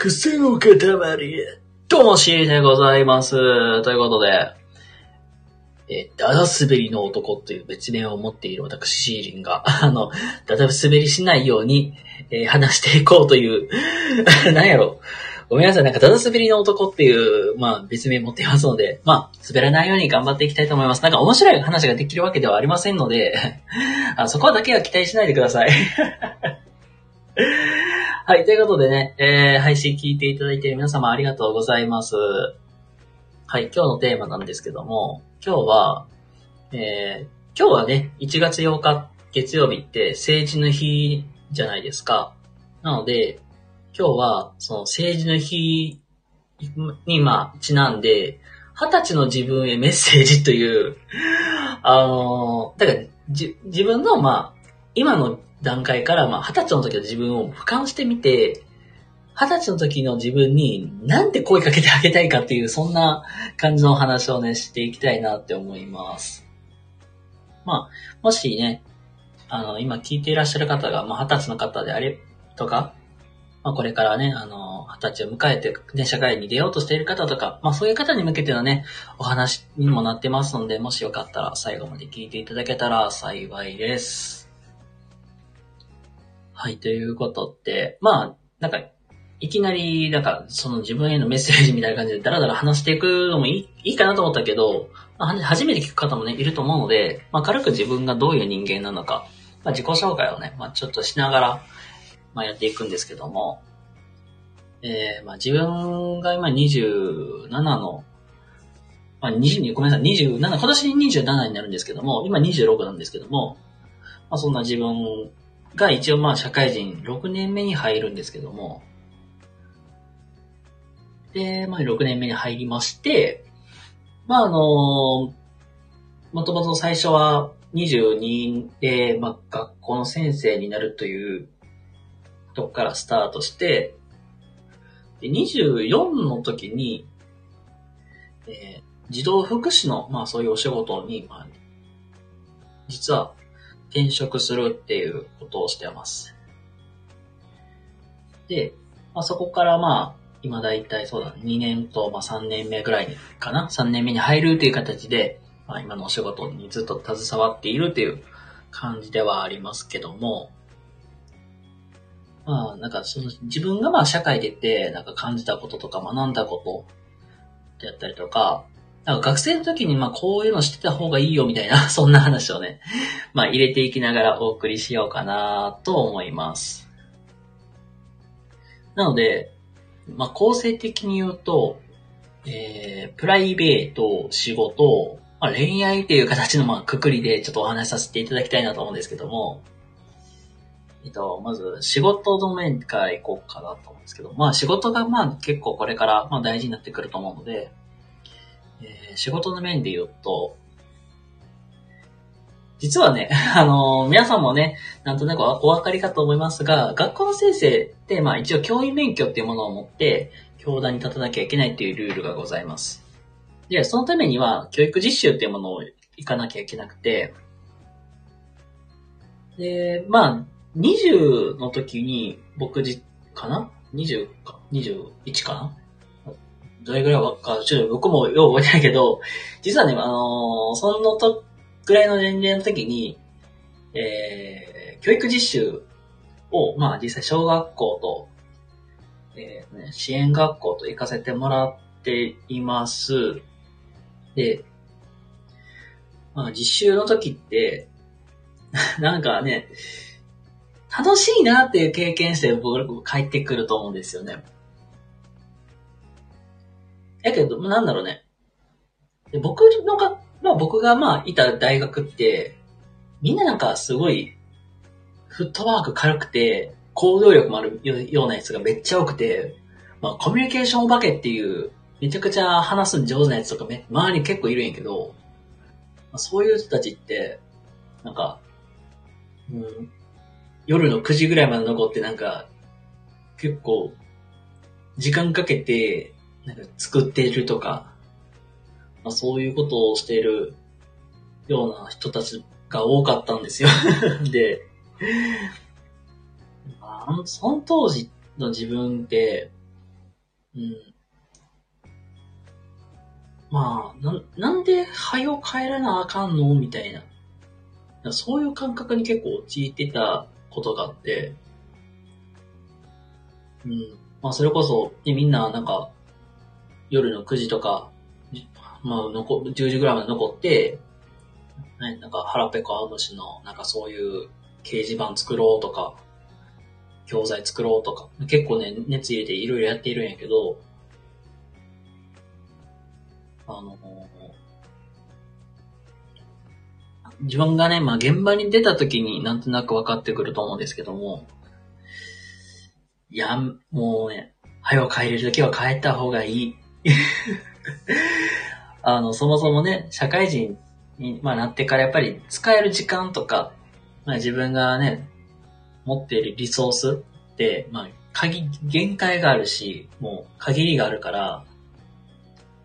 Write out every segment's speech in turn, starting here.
癖の塊。どうも、シーでございます。ということで、えー、ダダ滑りの男という別名を持っている私、シーリンが、あの、ダダ滑りしないように、えー話していこうという、なんやろ。ごめんなさい、なんかダダ滑りの男っていう、まあ別名持っていますので、まあ滑らないように頑張っていきたいと思います。なんか面白い話ができるわけではありませんので、あそこだけは期待しないでください。はい、ということでね、えー、配信聞いていただいている皆様ありがとうございます。はい、今日のテーマなんですけども、今日は、えー、今日はね、1月8日月曜日って政治の日じゃないですか。なので、今日は、その政治の日に、まあ、ちなんで、二十歳の自分へメッセージという、あのーだから、じ、自分の、まあ、今の段階から、まあ、二十歳の時の自分を俯瞰してみて、二十歳の時の自分になんて声かけてあげたいかっていう、そんな感じの話をね、していきたいなって思います。まあ、もしね、あの、今聞いていらっしゃる方が、まあ、二十歳の方であれ、とか、まあ、これからね、あの、二十歳を迎えて、ね、社会に出ようとしている方とか、まあ、そういう方に向けてのね、お話にもなってますので、もしよかったら最後まで聞いていただけたら幸いです。はい、ということで、まあ、なんか、いきなり、なんか、その自分へのメッセージみたいな感じでダラダラ話していくのもいいいいかなと思ったけど、まあ、初めて聞く方もね、いると思うので、まあ、軽く自分がどういう人間なのか、まあ、自己紹介をね、まあ、ちょっとしながら、まあ、やっていくんですけども、えー、まあ、自分が今27の、まあ、22、ごめんなさい、27、今年27になるんですけども、今26なんですけども、まあ、そんな自分が一応まあ社会人6年目に入るんですけども、で、まあ6年目に入りまして、まああのもともと最初は22で、まあ学校の先生になるというとこからスタートして、で24の時に、えー児童福祉の、まあそういうお仕事に、まあ、実は転職するっていうことをしてます。で、まあ、そこからまあ、今だいたいそうだね、2年とまあ3年目ぐらいかな ?3 年目に入るという形で、まあ、今のお仕事にずっと携わっているという感じではありますけども、まあ、なんかその自分がまあ社会でて、なんか感じたこととか学んだことであったりとか、なんか学生の時にまあこういうの知ってた方がいいよみたいな、そんな話をね、まあ入れていきながらお送りしようかなと思います。なので、まあ構成的に言うと、えー、プライベート、仕事、まあ、恋愛っていう形のまあくくりでちょっとお話しさせていただきたいなと思うんですけども、えっと、まず仕事の面から行こうかなと思うんですけど、まあ仕事がまあ結構これからまあ大事になってくると思うので、えー仕事の面で言うと、実はね、あのー皆さんもね、なんとなくお分かりかと思いますが、学校の先生って、まあ一応教員免許っていうものを持って、教壇に立たなきゃいけないっていうルールがございます。で、そのためには、教育実習っていうものを行かなきゃいけなくて、で、まあ、20の時に、僕じ、かな ?20 か ?21 かな？どれぐらいか、ちょっと僕もよう覚えてないけど、実はね、あのーそのと、ぐらいの年齢の時に、えー、教育実習を、まあ実際小学校と、えーね、支援学校と行かせてもらっています。で、まあ実習の時って、なんかね、楽しいなっていう経験して僕帰ってくると思うんですよね。やけど、なんだろうね。で僕のが、まあ僕がまあいた大学って、みんななんかすごい、フットワーク軽くて、行動力もあるようなやつがめっちゃ多くて、まあコミュニケーションお化けっていう、めちゃくちゃ話す上手なやつとかめ、周りに結構いるんやけど、まあ、そういう人たちって、なんか、うん、夜の9時ぐらいまで残ってなんか、結構、時間かけて、なんか作っているとか、まあ、そういうことをしているような人たちが多かったんですよ。で、まあ、その当時の自分って、うん。まあ、な、なんで、早を帰らなあかんのみたいな。そういう感覚に結構陥ってたことがあって、うん。まあ、それこそ、ねみんな、なんか、夜の9時とか、まあ、残、10時ぐらいまで残って、ね、なんか、腹ペコ青虫の、なんかそういう掲示板作ろうとか、教材作ろうとか、結構ね、熱入れていろいろやっているんやけど、あの、自分がね、まあ現場に出た時になんとなく分かってくると思うんですけども、いや、もうね、早く帰れる時は帰った方がいい。あの、そもそもね、社会人に、まあ、なってからやっぱり使える時間とか、まあ、自分がね、持っているリソースって、まあ、限、限界があるし、もう限りがあるから、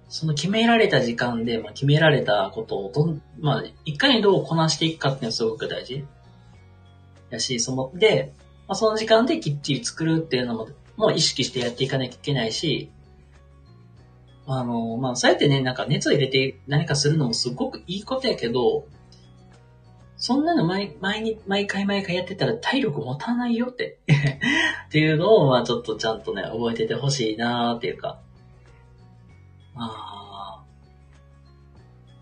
その決められた時間で、まあ、決められたことをどん、まあ、いかにどうこなしていくかっていうのはすごく大事。やし、その、で、まあ、その時間できっちり作るっていうのも、もう意識してやっていかなきゃいけないし、あの、まあ、そうやってね、なんか熱を入れて何かするのもすごくいいことやけど、そんなの毎毎に毎回毎回やってたら体力持たないよって。っていうのを、まあちょっとちゃんとね、覚えててほしいなーっていうか。まあ、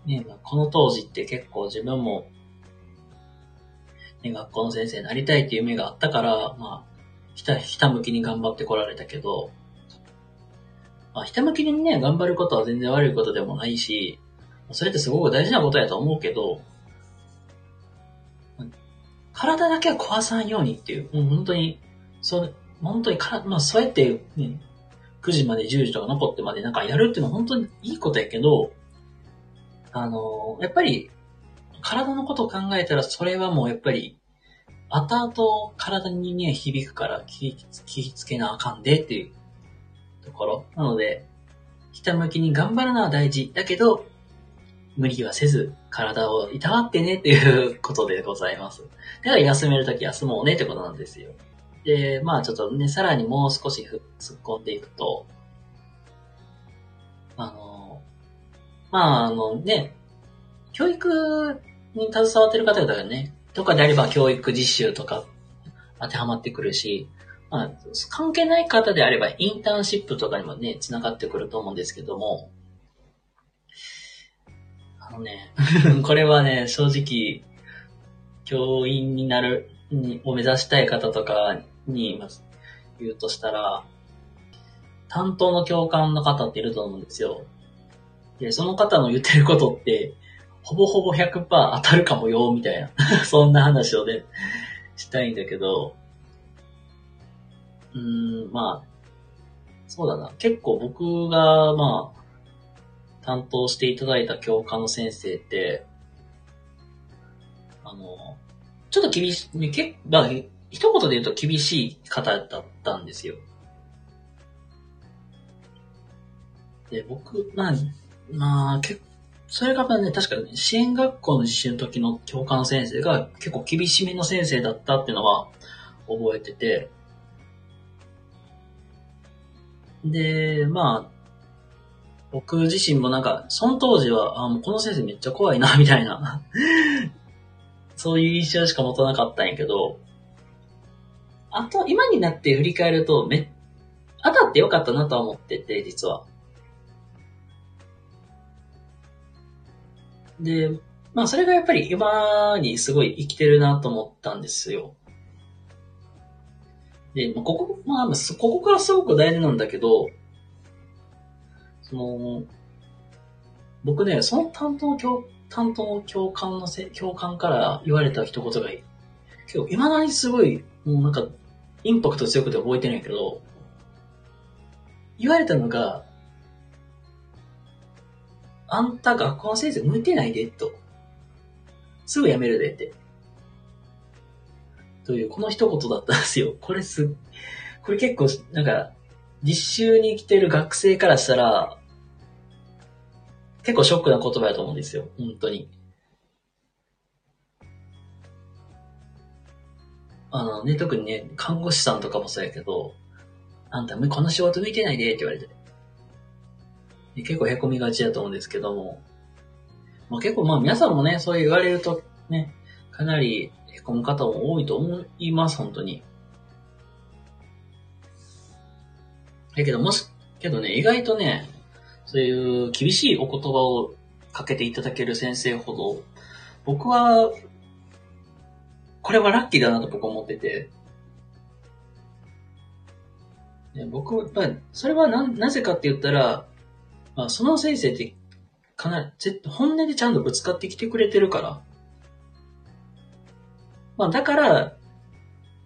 ね、まあこの当時って結構自分も、ね、学校の先生になりたいっていう夢があったから、まあ、ひた、ひたむきに頑張ってこられたけど、まあ、ひたむきにね、頑張ることは全然悪いことでもないし、それってすごく大事なことやと思うけど、体だけは壊さんようにっていう、もう本当に、そう、本当にから、まあそうやって、ね、9時まで10時とか残ってまでなんかやるっていうのは本当にいいことやけど、あの、やっぱり、体のことを考えたらそれはもうやっぱり、後々体にね、響くから気気つけなあかんでっていうところ。なので、ひたむきに頑張るのは大事。だけど、無理はせず、体をいたわってねっていうことでございます。だから休めるとき休もうねってことなんですよ。で、まあちょっとね、さらにもう少し突っ込んでいくと、あの、まああのね、教育に携わってる方々がね、とかであれば教育実習とか当てはまってくるし、まあ、関係ない方であればインターンシップとかにもね、繋がってくると思うんですけども、あのね、これはね、正直、教員になる、にを目指したい方とかに、言うとしたら、担当の教官の方っていると思うんですよ。で、その方の言ってることって、ほぼほぼ100%当たるかもよ、みたいな。そんな話をね、したいんだけど、うん、まあ、そうだな。結構僕が、まあ、担当していただいた教科の先生って、あの、ちょっと厳しい、結まあ、一言で言うと厳しい方だったんですよ。で、僕、まあ、まあ、結それがね、確かに支援学校の実習の時の教科の先生が結構厳しめの先生だったっていうのは覚えてて、で、まあ、僕自身もなんか、その当時は、あ、もうこの先生めっちゃ怖いな、みたいな、そういう印象しか持たなかったんやけど、あと、今になって振り返ると、め、当たってよかったなとは思ってて、実は。で、まあそれがやっぱり今にすごい生きてるなと思ったんですよ。で、まあここ、まあ、ここからすごく大事なんだけど、その、僕ね、その担当教、担当教官のせ、教官から言われた一言がいい。結構、未だにすごい、もうなんか、インパクト強くて覚えてるんやけど、言われたのが、あんた学校の先生向いてないで、と。すぐ辞めるで、って。という、この一言だったんですよ。これす、これ結構、なんか、実習に来てる学生からしたら、結構ショックな言葉だと思うんですよ。本当に。あのね、特にね、看護師さんとかもそうやけど、あんた、この仕事向いてないでって言われて。結構凹みがちだと思うんですけども、まあ、結構まあ皆さんもね、そう言われるとね、かなり凹む方も多いと思います、本当に。だけどもし、けどね、意外とね、そういう厳しいお言葉をかけていただける先生ほど、僕は、これはラッキーだなと僕は思ってて、ね、僕は、それはな、なぜかって言ったら、まあ、その先生って、かなり、本音でちゃんとぶつかってきてくれてるから。まあ、だから、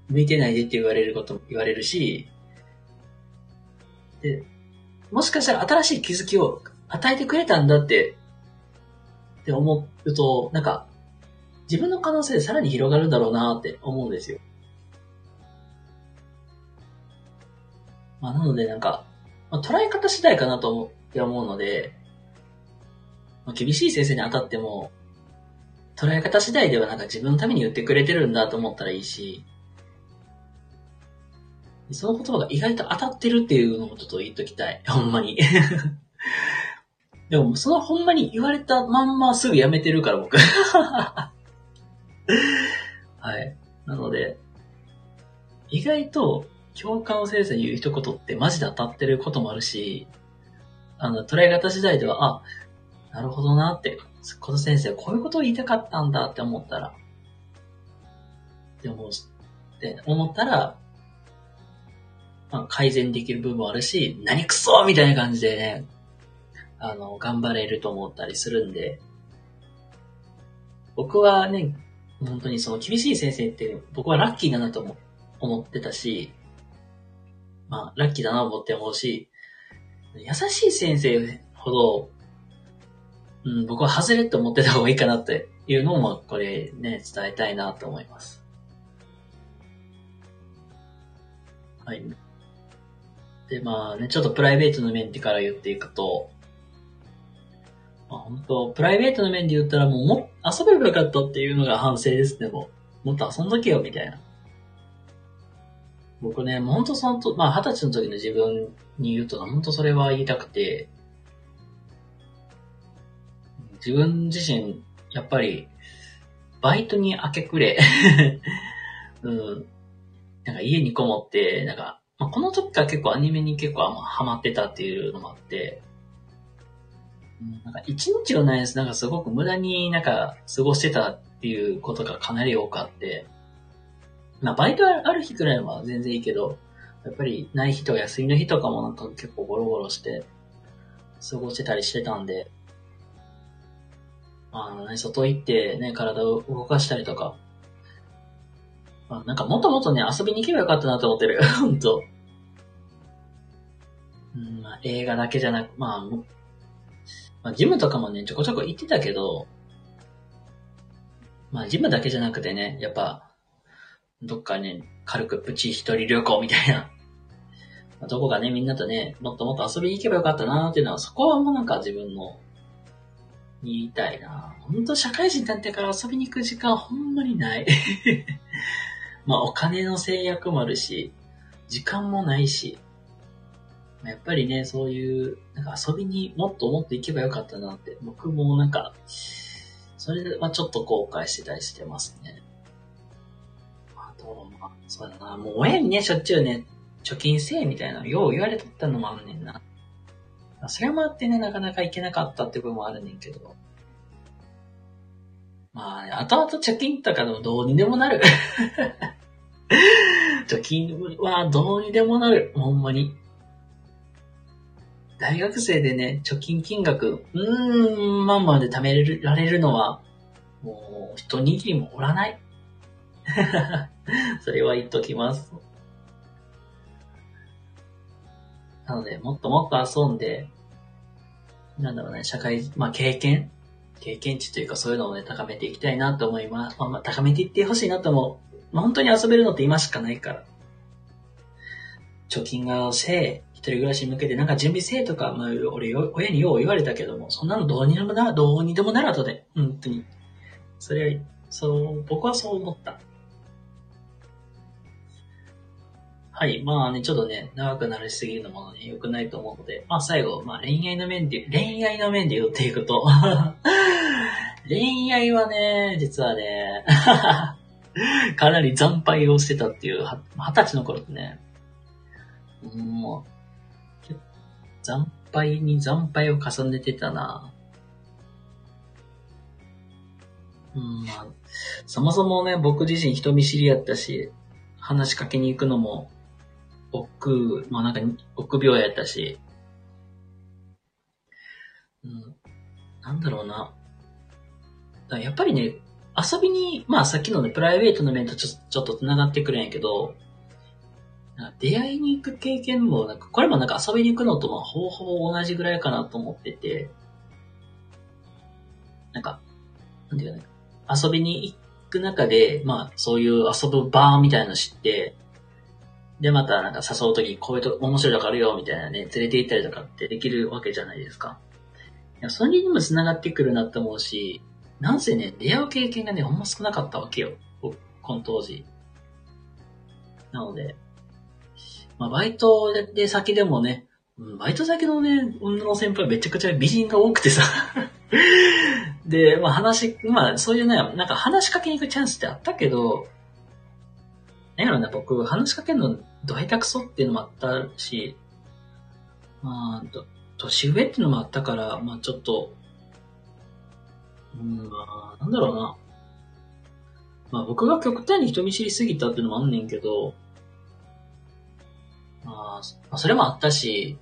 向いてないでって言われることも言われるし、で、もしかしたら新しい気づきを与えてくれたんだって、って思うと、なんか、自分の可能性でさらに広がるんだろうなって思うんですよ。まあ、なのでなんか、まあ、捉え方次第かなと思って思うので、まあ、厳しい先生に当たっても、捉え方次第ではなんか自分のために言ってくれてるんだと思ったらいいし、その言葉が意外と当たってるっていうのをちょっと言っときたい。ほんまに。でも、そのほんまに言われたまんますぐやめてるから、僕。はい。なので、意外と共感をせずに言う一言ってマジで当たってることもあるし、あの、捉え方次第では、あ、なるほどなって、この先生こういうことを言いたかったんだって思ったら、って思う、って思ったら、まあ、改善できる部分もあるし、何くそみたいな感じでね、あの、頑張れると思ったりするんで、僕はね、本当にその厳しい先生って僕はラッキーだなと思ってたし、まあ、ラッキーだなと思って思うし、優しい先生ほど、うん、僕は外れって思ってた方がいいかなっていうのも、これね、伝えたいなと思います。はい。で、まあね、ちょっとプライベートの面でから言っていくと、まあ本当プライベートの面で言ったらもうも遊べばよかったっていうのが反省ですね、もう。もっと遊んどけよ、みたいな。僕ね、ほんとそのと、まあ二十歳の時の自分に言うと、本当それは言いたくて、自分自身、やっぱり、バイトに明け暮れ うん。なんか家にこもって、なんか、まあ、この時から結構アニメに結構ハマってたっていうのもあって、うんなんか一日をないです。なんかすごく無駄になんか過ごしてたっていうことがかなり多くあって、まあバイトある日くらいは全然いいけど、やっぱりない日とか休みの日とかもなんか結構ゴロゴロして過ごしてたりしてたんで、あのね、外行ってね、体を動かしたりとか、まあ、なんかもっともっとね、遊びに行けばよかったなと思ってる。ほんと。うん、まあ、映画だけじゃなく、まあ、まあ、ジムとかもね、ちょこちょこ行ってたけど、まあ、ジムだけじゃなくてね、やっぱ、どっかね、軽くプチ一人旅行みたいな。まあ、どこかね、みんなとね、もっともっと遊びに行けばよかったなっていうのは、そこはもうなんか自分の、言いたいな。ほんと社会人になってから遊びに行く時間ほんまにない。まあお金の制約もあるし、時間もないし、やっぱりね、そういう、なんか遊びにもっともっと行けばよかったなって、僕もなんか、それはちょっと後悔してたりしてますね。あと、まあ、そうだな、もう親にね、しょっちゅうね、貯金せえみたいな、よう言われとったのもあんねんな。それもあってね、なかなか行けなかったって部分もあるねんけど。まあ、ね後々貯金とかでもどうにでもなる。貯金はどうにでもなる。ほんまに。大学生でね、貯金金額、うーん、まんまで貯められるのは、もう、一握りもおらない。それは言っときます。なので、もっともっと遊んで、なんだろうね、社会、まあ経験？経験値というかそういうのをね、高めていきたいなと思います。まあ、まあ、高めていってほしいなと思う。まあ、本当に遊べるのって今しかないから。貯金がせえ、一人暮らしに向けてなんか準備せえとか、まあ、俺、親によう言われたけども、そんなのどうにでもな、どうにでもならとで、本当に。それは、そう、僕はそう思った。はい。まあね、ちょっとね、長くなりすぎるのもね、良くないと思うので、まあ最後、まあ恋愛の面で、恋愛の面で言っていくと 恋愛はね、実はね、かなり惨敗をしてたっていう、二十歳の頃ってね、もう、惨敗に惨敗を重ねてたな。うん、まあ、そもそもね、僕自身人見知りやったし、話しかけに行くのも、億、まあなんか、億病やったし、うん、なんだろうな。やっぱりね、遊びに、まあさっきのね、プライベートの面とちょちょっと繋がってくるんやけど、出会いに行く経験も、なんか、これもなんか遊びに行くのとまあほぼほぼ同じぐらいかなと思ってて、なんか、なんていうかね、遊びに行く中で、まあそういう遊ぶ場みたいなの知って、で、またなんか誘うときにこういうと面白いとこあるよみたいなね、連れて行ったりとかってできるわけじゃないですか。いや、それにも繋がってくるなって思うし、なんせね、出会う経験がね、ほんま少なかったわけよ。この当時。なので、まあ、バイトで先でもね、バイト先のね、女の先輩めちゃくちゃ美人が多くてさ で、まあ話、まあそういうね、なんか話しかけに行くチャンスってあったけど、なんやろね、僕、話しかけるのど下手くそっていうのもあったし、まあ、年上っていうのもあったから、まあちょっと、うん、まあ、なんだろうな。まあ僕が極端に人見知りすぎたっていうのもあんねんけど、まあ、それもあったし、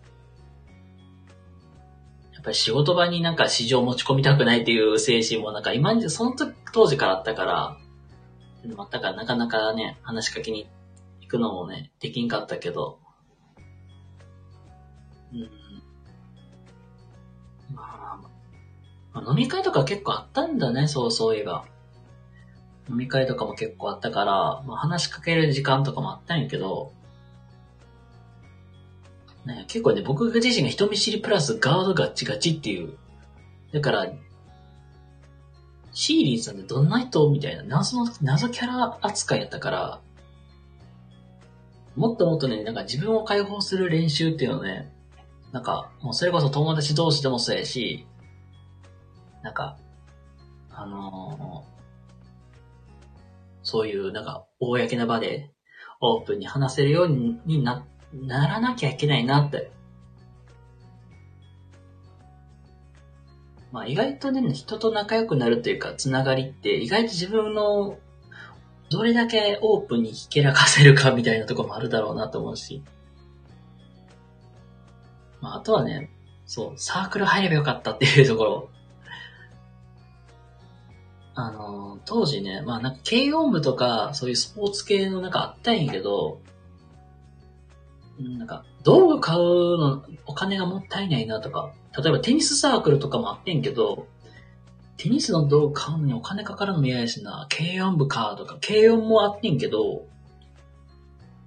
やっぱり仕事場になんか市場持ち込みたくないっていう精神もなんか今に、その時、当時からあったから、でもあったからなかなかね、話しかけに行くのもね、できんかったけど、うん。まあ、まあ飲み会とか結構あったんだね、そうそういえば。飲み会とかも結構あったから、まあ、話しかける時間とかもあったんやけど、ね、結構ね、僕自身が人見知りプラスガードガッチガチっていう。だから、シーリーさんってどんな人みたいな謎の、謎キャラ扱いやったから、もっともっとね、なんか自分を解放する練習っていうのね、なんか、もうそれこそ友達同士でもそうやし、なんか、あのー、そういうなんか、公な場でオープンに話せるようになならなきゃいけないなって。まあ意外とね、人と仲良くなるというか、つながりって意外と自分のどれだけオープンにひけらかせるかみたいなとこもあるだろうなと思うし。まああとはね、そう、サークル入ればよかったっていうところ。あの、当時ね、まあなんか軽音部とか、そういうスポーツ系のなんかあったんやけど、なんか、道具買うの、お金がもったいないなとか、例えばテニスサークルとかもあってんけど、テニスの道具買うのにお金かかるのも嫌やしな、軽音部かとか、軽音もあってんけど、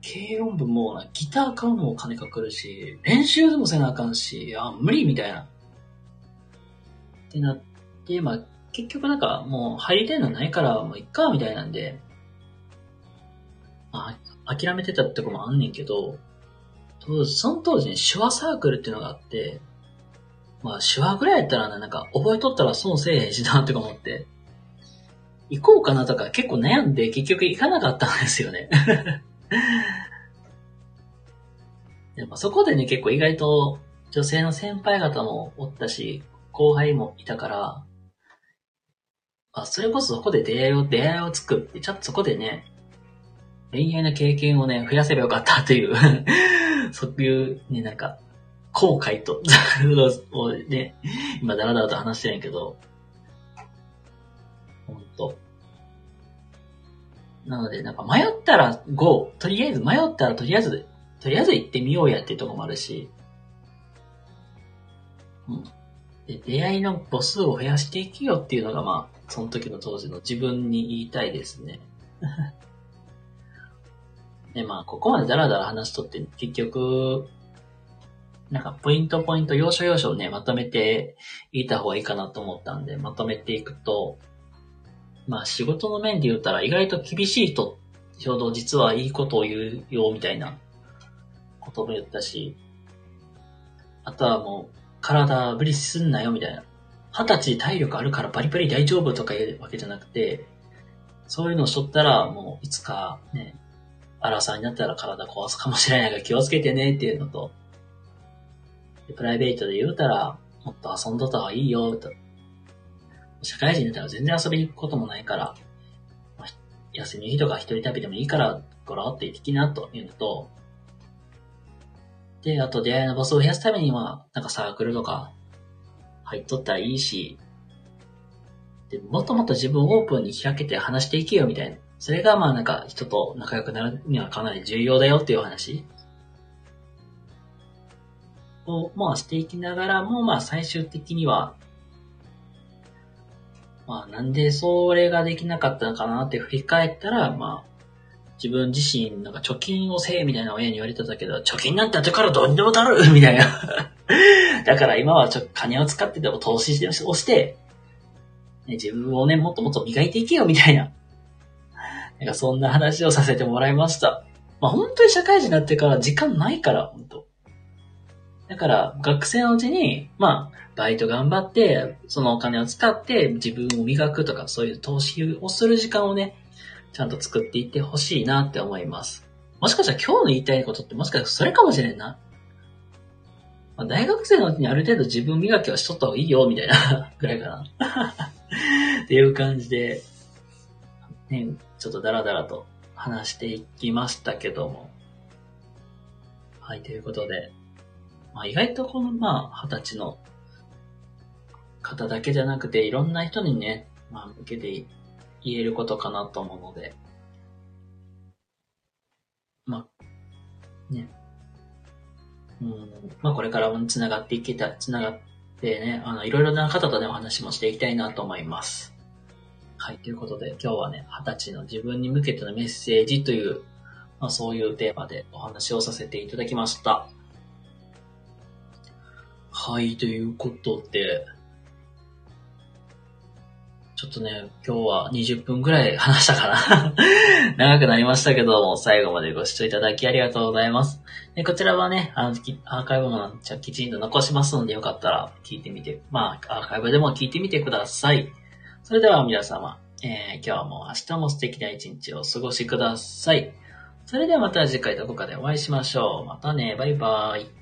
軽音部もな。ギター買うのもお金かかるし、練習でもせなあかんし、あ、無理みたいな。ってなって、まあ、結局なんかもう入りたいのないからもういっか、みたいなんで、まあ、諦めてたってとこもあんねんけど、当時、その当時ね、手話サークルっていうのがあって、まあ手話ぐらいやったらね、なんか覚えとったら損せえへんしなって思って、行こうかなとか結構悩んで結局行かなかったんですよね。でもそこでね、結構意外と女性の先輩方もおったし、後輩もいたから、あ、それこそそこで出会いを、出会いを作って、ちょっとそこでね、恋愛の経験をね、増やせばよかったという そういうね、なんか、後悔と をね、今だらだらと話してるんやけど、ほんと。なので、なんか迷ったら GO、とりあえず迷ったらとりあえず、とりあえず行ってみようやっていうとこもあるし、うん。で、出会いの母数を増やしていくよっていうのが、まあ、その時の当時の自分に言いたいですね。で、まあ、ここまでダラダラ話しとって、結局、なんか、ポイントポイント、要所要所をね、まとめていた方がいいかなと思ったんで、まとめていくと、まあ、仕事の面で言ったら、意外と厳しいと、ちょうど実はいいことを言うよ、みたいなことも言ったし、あとはもう、体無理すんなよみたいな。二十歳体力あるからバリバリ大丈夫とか言うわけじゃなくて、そういうのをしとったら、もういつかね、アラサーになったら体壊すかもしれないから気をつけてねっていうのと、プライベートで言うたら、もっと遊んどった方がいいよ、と。社会人になったら全然遊びに行くこともないから、休みの日とか一人旅でもいいから、ゴロって行ってきなというのと、で、あと出会いの場所を増やすためには、なんかサークルとか入っとったらいいし、で、もっともっと自分をオープンに開けて話していけよみたいな。それがまあなんか人と仲良くなるにはかなり重要だよっていう話をまあしていきながらもまあ最終的にはまあなんでそれができなかったのかなって振り返ったらまあ自分自身なんか貯金をせえみたいな親に言われてたけど貯金なんて後からどうにでもなる みたいな。だから今はちょ金を使ってでも投資して、押して、ね、自分をね、もっともっと磨いていけよみたいな。なんかそんな話をさせてもらいました。まあ本当に社会人になってから時間ないから、本当。だから学生のうちに、まあ、バイト頑張って、そのお金を使って自分を磨くとか、そういう投資をする時間をね、ちゃんと作っていってほしいなって思います。もしかしたら今日の言いたいことってもしかしたらそれかもしれんな。まあ、大学生のうちにある程度自分磨きはしとった方がいいよ、みたいなぐらいかな。っていう感じで、ね、ちょっとダラダラと話していきましたけども。はい、ということで、まあ、意外とこの、まあ、二十歳の方だけじゃなくて、いろんな人にね、まあ、向けて言えることかなと思うので、まあ、ね。うん、まあ、これからも繋がっていけた、繋がってね、あの、いろいろな方とね、お話もしていきたいなと思います。はい、ということで今日はね、二十歳の自分に向けてのメッセージという、まあそういうテーマでお話をさせていただきました。はい、ということで、ちょっとね、今日は20分くらい話したかな 長くなりましたけども、最後までご視聴いただきありがとうございます。でこちらはね、あの、アーカイブもじゃきちんと残しますので、よかったら聞いてみて、まあ、アーカイブでも聞いてみてください。それでは皆様、えー、今日も明日も素敵な一日をお過ごしください。それではまた次回どこかでお会いしましょう。またね、バイバーイ。